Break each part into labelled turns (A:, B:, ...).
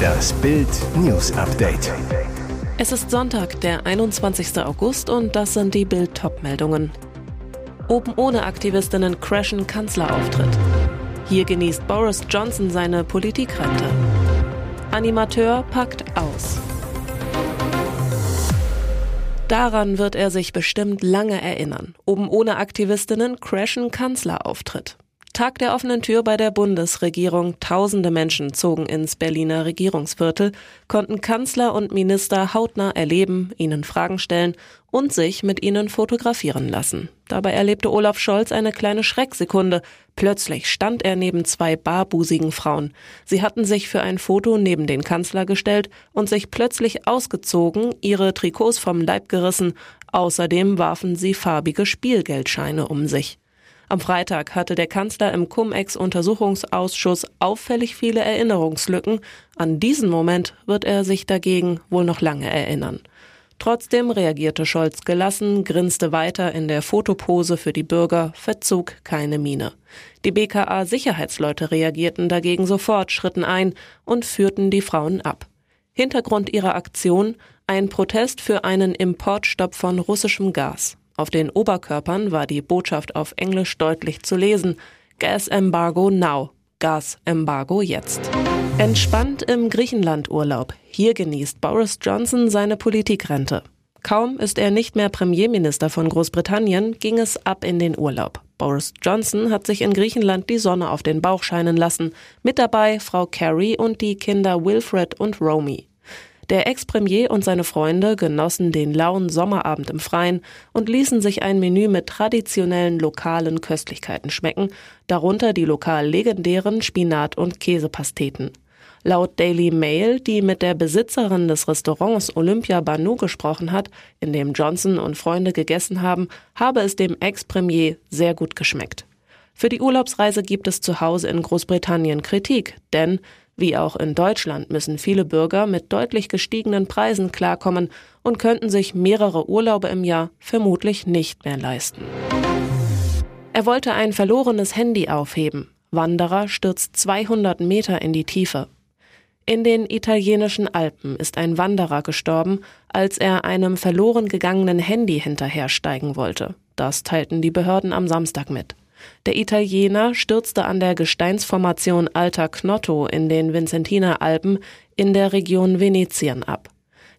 A: Das Bild News Update.
B: Es ist Sonntag, der 21. August und das sind die Bild Top-Meldungen. Oben ohne Aktivistinnen crashen Kanzlerauftritt. Hier genießt Boris Johnson seine Politikrente. Animateur packt aus. Daran wird er sich bestimmt lange erinnern. Oben ohne Aktivistinnen crashen Kanzlerauftritt. Tag der offenen Tür bei der Bundesregierung. Tausende Menschen zogen ins Berliner Regierungsviertel, konnten Kanzler und Minister hautnah erleben, ihnen Fragen stellen und sich mit ihnen fotografieren lassen. Dabei erlebte Olaf Scholz eine kleine Schrecksekunde. Plötzlich stand er neben zwei barbusigen Frauen. Sie hatten sich für ein Foto neben den Kanzler gestellt und sich plötzlich ausgezogen, ihre Trikots vom Leib gerissen. Außerdem warfen sie farbige Spielgeldscheine um sich. Am Freitag hatte der Kanzler im Cum-Ex-Untersuchungsausschuss auffällig viele Erinnerungslücken. An diesen Moment wird er sich dagegen wohl noch lange erinnern. Trotzdem reagierte Scholz gelassen, grinste weiter in der Fotopose für die Bürger, verzog keine Miene. Die BKA-Sicherheitsleute reagierten dagegen sofort, schritten ein und führten die Frauen ab. Hintergrund ihrer Aktion ein Protest für einen Importstopp von russischem Gas. Auf den Oberkörpern war die Botschaft auf Englisch deutlich zu lesen. Gas Embargo now. Gas Embargo jetzt. Entspannt im Griechenland-Urlaub. Hier genießt Boris Johnson seine Politikrente. Kaum ist er nicht mehr Premierminister von Großbritannien, ging es ab in den Urlaub. Boris Johnson hat sich in Griechenland die Sonne auf den Bauch scheinen lassen. Mit dabei Frau Carrie und die Kinder Wilfred und Romy. Der Ex-Premier und seine Freunde genossen den lauen Sommerabend im Freien und ließen sich ein Menü mit traditionellen lokalen Köstlichkeiten schmecken, darunter die lokal legendären Spinat- und Käsepasteten. Laut Daily Mail, die mit der Besitzerin des Restaurants Olympia Banu gesprochen hat, in dem Johnson und Freunde gegessen haben, habe es dem Ex-Premier sehr gut geschmeckt. Für die Urlaubsreise gibt es zu Hause in Großbritannien Kritik, denn wie auch in Deutschland müssen viele Bürger mit deutlich gestiegenen Preisen klarkommen und könnten sich mehrere Urlaube im Jahr vermutlich nicht mehr leisten. Er wollte ein verlorenes Handy aufheben. Wanderer stürzt 200 Meter in die Tiefe. In den italienischen Alpen ist ein Wanderer gestorben, als er einem verloren gegangenen Handy hinterhersteigen wollte. Das teilten die Behörden am Samstag mit. Der Italiener stürzte an der Gesteinsformation Alta Knotto in den Vincentiner Alpen in der Region Venetien ab.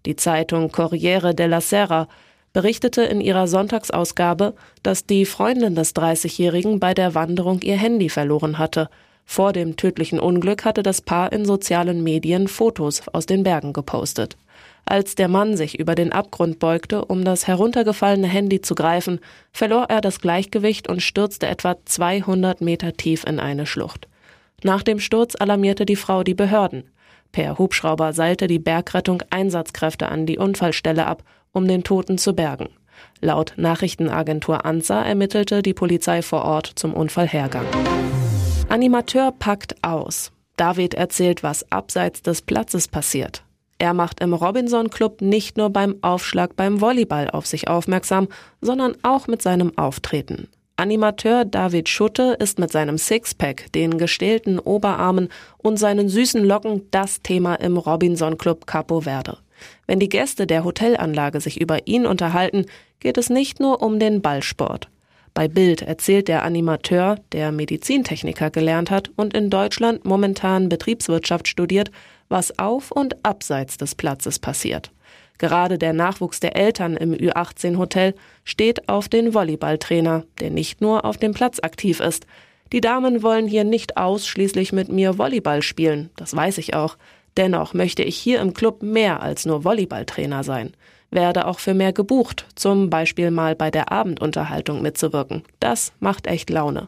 B: Die Zeitung Corriere della Sera berichtete in ihrer Sonntagsausgabe, dass die Freundin des 30-Jährigen bei der Wanderung ihr Handy verloren hatte. Vor dem tödlichen Unglück hatte das Paar in sozialen Medien Fotos aus den Bergen gepostet. Als der Mann sich über den Abgrund beugte, um das heruntergefallene Handy zu greifen, verlor er das Gleichgewicht und stürzte etwa 200 Meter tief in eine Schlucht. Nach dem Sturz alarmierte die Frau die Behörden. Per Hubschrauber seilte die Bergrettung Einsatzkräfte an die Unfallstelle ab, um den Toten zu bergen. Laut Nachrichtenagentur ANSA ermittelte die Polizei vor Ort zum Unfallhergang. Animateur packt aus. David erzählt, was abseits des Platzes passiert. Er macht im Robinson Club nicht nur beim Aufschlag beim Volleyball auf sich aufmerksam, sondern auch mit seinem Auftreten. Animateur David Schutte ist mit seinem Sixpack, den gestählten Oberarmen und seinen süßen Locken das Thema im Robinson Club Capo Verde. Wenn die Gäste der Hotelanlage sich über ihn unterhalten, geht es nicht nur um den Ballsport. Bei Bild erzählt der Animateur, der Medizintechniker gelernt hat und in Deutschland momentan Betriebswirtschaft studiert, was auf und abseits des Platzes passiert. Gerade der Nachwuchs der Eltern im Ü18-Hotel steht auf den Volleyballtrainer, der nicht nur auf dem Platz aktiv ist. Die Damen wollen hier nicht ausschließlich mit mir Volleyball spielen, das weiß ich auch. Dennoch möchte ich hier im Club mehr als nur Volleyballtrainer sein. Werde auch für mehr gebucht, zum Beispiel mal bei der Abendunterhaltung mitzuwirken. Das macht echt Laune.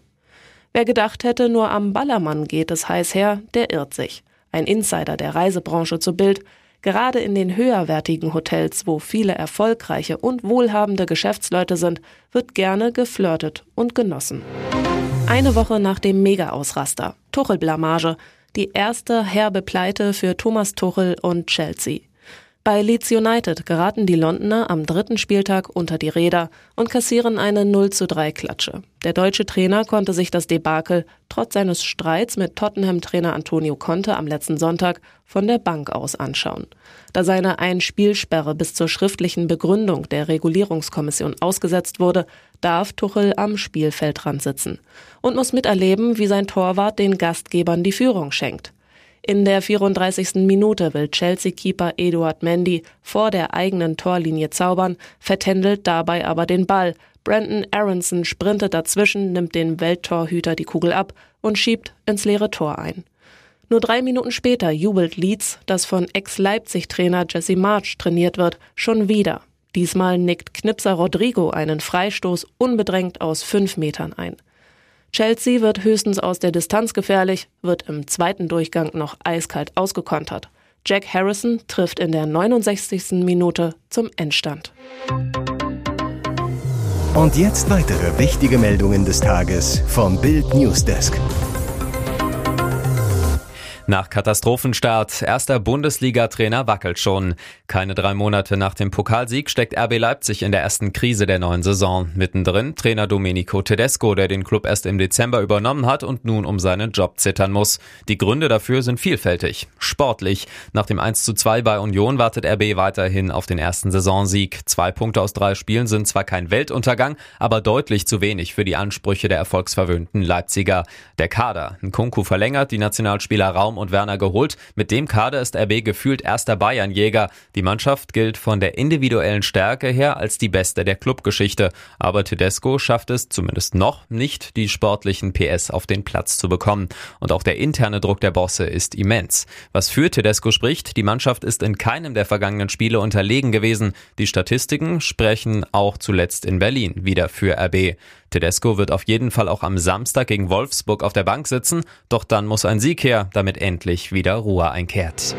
B: Wer gedacht hätte, nur am Ballermann geht es heiß her, der irrt sich ein Insider der Reisebranche zu Bild, gerade in den höherwertigen Hotels, wo viele erfolgreiche und wohlhabende Geschäftsleute sind, wird gerne geflirtet und genossen. Eine Woche nach dem Mega-Ausraster, Tuchel-Blamage, die erste herbe Pleite für Thomas Tuchel und Chelsea. Bei Leeds United geraten die Londoner am dritten Spieltag unter die Räder und kassieren eine 0 zu 3 Klatsche. Der deutsche Trainer konnte sich das Debakel trotz seines Streits mit Tottenham-Trainer Antonio Conte am letzten Sonntag von der Bank aus anschauen. Da seine Einspielsperre bis zur schriftlichen Begründung der Regulierungskommission ausgesetzt wurde, darf Tuchel am Spielfeldrand sitzen und muss miterleben, wie sein Torwart den Gastgebern die Führung schenkt. In der 34. Minute will Chelsea-Keeper Eduard Mendy vor der eigenen Torlinie zaubern, vertändelt dabei aber den Ball. Brandon Aronson sprintet dazwischen, nimmt den Welttorhüter die Kugel ab und schiebt ins leere Tor ein. Nur drei Minuten später jubelt Leeds, das von Ex-Leipzig-Trainer Jesse March trainiert wird, schon wieder. Diesmal nickt Knipser Rodrigo einen Freistoß unbedrängt aus fünf Metern ein. Chelsea wird höchstens aus der Distanz gefährlich, wird im zweiten Durchgang noch eiskalt ausgekontert. Jack Harrison trifft in der 69. Minute zum Endstand.
A: Und jetzt weitere wichtige Meldungen des Tages vom Bild Newsdesk.
C: Nach Katastrophenstart, erster Bundesliga-Trainer wackelt schon. Keine drei Monate nach dem Pokalsieg steckt RB Leipzig in der ersten Krise der neuen Saison. Mittendrin Trainer Domenico Tedesco, der den Club erst im Dezember übernommen hat und nun um seinen Job zittern muss. Die Gründe dafür sind vielfältig. Sportlich. Nach dem 1 zu 2 bei Union wartet RB weiterhin auf den ersten Saisonsieg. Zwei Punkte aus drei Spielen sind zwar kein Weltuntergang, aber deutlich zu wenig für die Ansprüche der erfolgsverwöhnten Leipziger. Der Kader. Nkunku verlängert, die Nationalspieler Raum und Werner geholt. Mit dem Kader ist RB gefühlt erster Bayernjäger. Die Mannschaft gilt von der individuellen Stärke her als die beste der Clubgeschichte. Aber Tedesco schafft es zumindest noch nicht, die sportlichen PS auf den Platz zu bekommen. Und auch der interne Druck der Bosse ist immens. Was für Tedesco spricht, die Mannschaft ist in keinem der vergangenen Spiele unterlegen gewesen. Die Statistiken sprechen auch zuletzt in Berlin wieder für RB. Tedesco wird auf jeden Fall auch am Samstag gegen Wolfsburg auf der Bank sitzen, doch dann muss ein Sieg her, damit endlich wieder Ruhe einkehrt.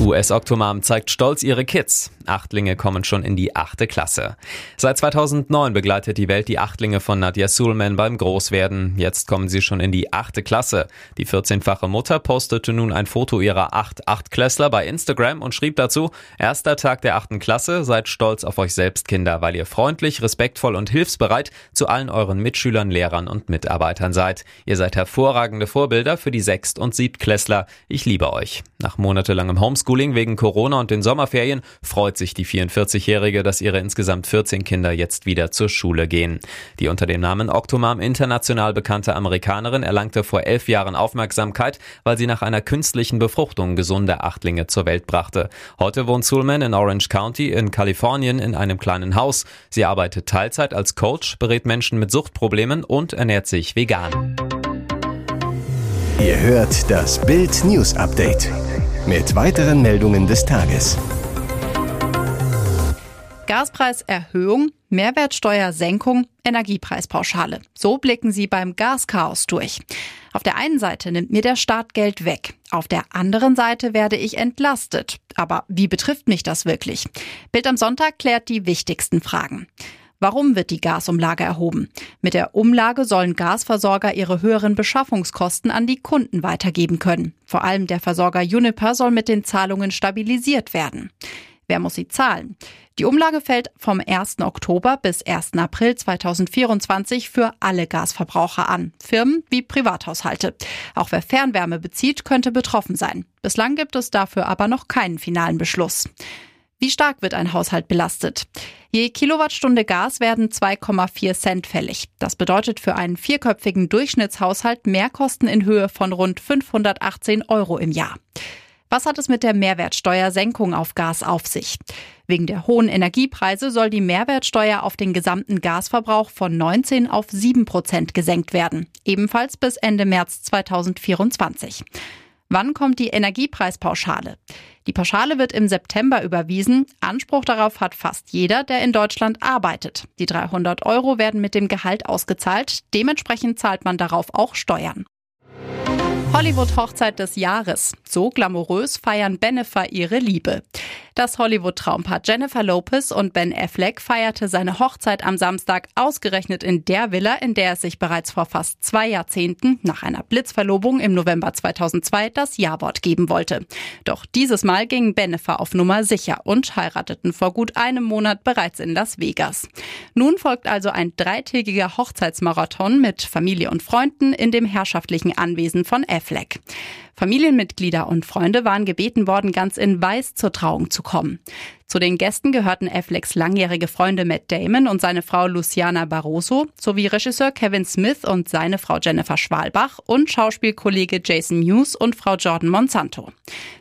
C: US-Oktomam zeigt stolz ihre Kids. Achtlinge kommen schon in die achte Klasse. Seit 2009 begleitet die Welt die Achtlinge von Nadia Sulman beim Großwerden. Jetzt kommen sie schon in die achte Klasse. Die 14-fache Mutter postete nun ein Foto ihrer acht Achtklässler bei Instagram und schrieb dazu, erster Tag der achten Klasse, seid stolz auf euch selbst, Kinder, weil ihr freundlich, respektvoll und hilfsbereit zu allen euren Mitschülern, Lehrern und Mitarbeitern seid. Ihr seid hervorragende Vorbilder für die Sechst- und Siebtklässler. Ich liebe euch. Nach monatelangem Homeschool Homeschooling wegen Corona und den Sommerferien freut sich die 44-Jährige, dass ihre insgesamt 14 Kinder jetzt wieder zur Schule gehen. Die unter dem Namen Octomam international bekannte Amerikanerin erlangte vor elf Jahren Aufmerksamkeit, weil sie nach einer künstlichen Befruchtung gesunde Achtlinge zur Welt brachte. Heute wohnt Sulman in Orange County in Kalifornien in einem kleinen Haus. Sie arbeitet Teilzeit als Coach, berät Menschen mit Suchtproblemen und ernährt sich vegan.
A: Ihr hört das Bild News Update mit weiteren Meldungen des Tages.
D: Gaspreiserhöhung, Mehrwertsteuersenkung, Energiepreispauschale. So blicken sie beim Gaschaos durch. Auf der einen Seite nimmt mir der Staat Geld weg. Auf der anderen Seite werde ich entlastet. Aber wie betrifft mich das wirklich? Bild am Sonntag klärt die wichtigsten Fragen. Warum wird die Gasumlage erhoben? Mit der Umlage sollen Gasversorger ihre höheren Beschaffungskosten an die Kunden weitergeben können. Vor allem der Versorger Uniper soll mit den Zahlungen stabilisiert werden. Wer muss sie zahlen? Die Umlage fällt vom 1. Oktober bis 1. April 2024 für alle Gasverbraucher an, Firmen wie Privathaushalte. Auch wer Fernwärme bezieht, könnte betroffen sein. Bislang gibt es dafür aber noch keinen finalen Beschluss. Wie stark wird ein Haushalt belastet? Je Kilowattstunde Gas werden 2,4 Cent fällig. Das bedeutet für einen vierköpfigen Durchschnittshaushalt Mehrkosten in Höhe von rund 518 Euro im Jahr. Was hat es mit der Mehrwertsteuersenkung auf Gas auf sich? Wegen der hohen Energiepreise soll die Mehrwertsteuer auf den gesamten Gasverbrauch von 19 auf 7 Prozent gesenkt werden, ebenfalls bis Ende März 2024. Wann kommt die Energiepreispauschale? Die Pauschale wird im September überwiesen. Anspruch darauf hat fast jeder, der in Deutschland arbeitet. Die 300 Euro werden mit dem Gehalt ausgezahlt. Dementsprechend zahlt man darauf auch Steuern. Hollywood-Hochzeit des Jahres. So glamourös feiern Benefer ihre Liebe. Das Hollywood-Traumpaar Jennifer Lopez und Ben Affleck feierte seine Hochzeit am Samstag ausgerechnet in der Villa, in der es sich bereits vor fast zwei Jahrzehnten nach einer Blitzverlobung im November 2002 das Ja-Wort geben wollte. Doch dieses Mal ging Bennifer auf Nummer sicher und heirateten vor gut einem Monat bereits in Las Vegas. Nun folgt also ein dreitägiger Hochzeitsmarathon mit Familie und Freunden in dem herrschaftlichen Anwesen von Affleck. Familienmitglieder und Freunde waren gebeten worden, ganz in Weiß zur Trauung zu kommen. Zu den Gästen gehörten Afflecks langjährige Freunde Matt Damon und seine Frau Luciana Barroso sowie Regisseur Kevin Smith und seine Frau Jennifer Schwalbach und Schauspielkollege Jason Mewes und Frau Jordan Monsanto.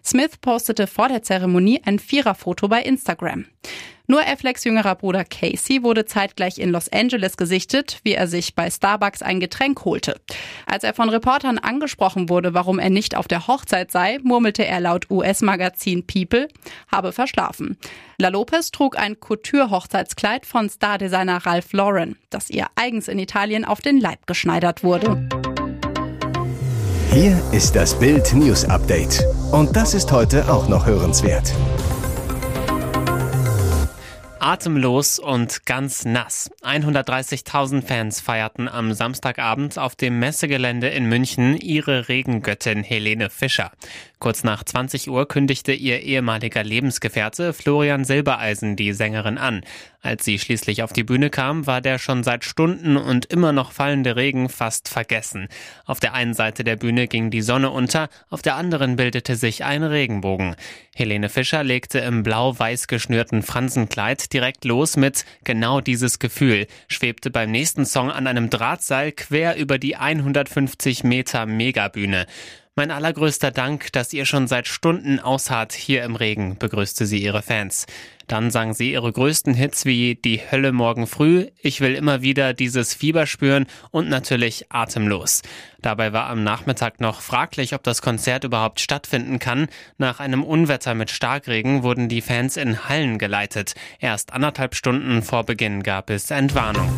D: Smith postete vor der Zeremonie ein Viererfoto bei Instagram. Nur Afflecks jüngerer Bruder Casey wurde zeitgleich in Los Angeles gesichtet, wie er sich bei Starbucks ein Getränk holte. Als er von Reportern angesprochen wurde, warum er nicht auf der Hochzeit sei, murmelte er laut US-Magazin People, habe verschlafen. La Lopez trug ein Couture-Hochzeitskleid von Stardesigner Ralph Lauren, das ihr eigens in Italien auf den Leib geschneidert wurde.
A: Hier ist das Bild News Update. Und das ist heute auch noch hörenswert.
E: Atemlos und ganz nass. 130.000 Fans feierten am Samstagabend auf dem Messegelände in München ihre Regengöttin Helene Fischer. Kurz nach 20 Uhr kündigte ihr ehemaliger Lebensgefährte Florian Silbereisen die Sängerin an. Als sie schließlich auf die Bühne kam, war der schon seit Stunden und immer noch fallende Regen fast vergessen. Auf der einen Seite der Bühne ging die Sonne unter, auf der anderen bildete sich ein Regenbogen. Helene Fischer legte im blau-weiß geschnürten Fransenkleid direkt los mit Genau dieses Gefühl, schwebte beim nächsten Song an einem Drahtseil quer über die 150 Meter Megabühne. Mein allergrößter Dank, dass ihr schon seit Stunden ausharrt hier im Regen, begrüßte sie ihre Fans. Dann sang sie ihre größten Hits wie Die Hölle morgen früh, Ich will immer wieder dieses Fieber spüren und natürlich Atemlos. Dabei war am Nachmittag noch fraglich, ob das Konzert überhaupt stattfinden kann. Nach einem Unwetter mit Starkregen wurden die Fans in Hallen geleitet. Erst anderthalb Stunden vor Beginn gab es Entwarnung.